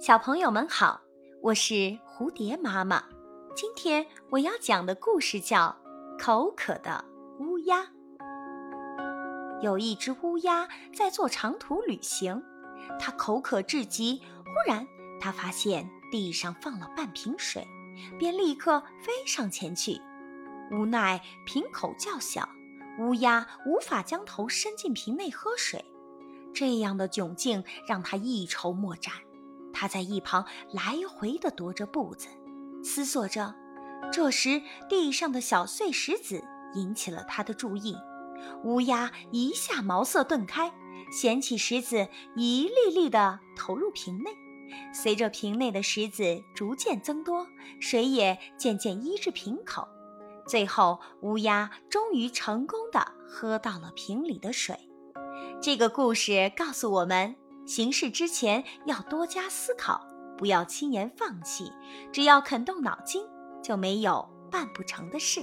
小朋友们好，我是蝴蝶妈妈。今天我要讲的故事叫《口渴的乌鸦》。有一只乌鸦在做长途旅行，它口渴至极。忽然，它发现地上放了半瓶水，便立刻飞上前去。无奈瓶口较小，乌鸦无法将头伸进瓶内喝水。这样的窘境让它一筹莫展。他在一旁来回地踱着步子，思索着。这时，地上的小碎石子引起了他的注意。乌鸦一下茅塞顿开，捡起石子，一粒粒地投入瓶内。随着瓶内的石子逐渐增多，水也渐渐溢至瓶口。最后，乌鸦终于成功地喝到了瓶里的水。这个故事告诉我们。行事之前要多加思考，不要轻言放弃。只要肯动脑筋，就没有办不成的事。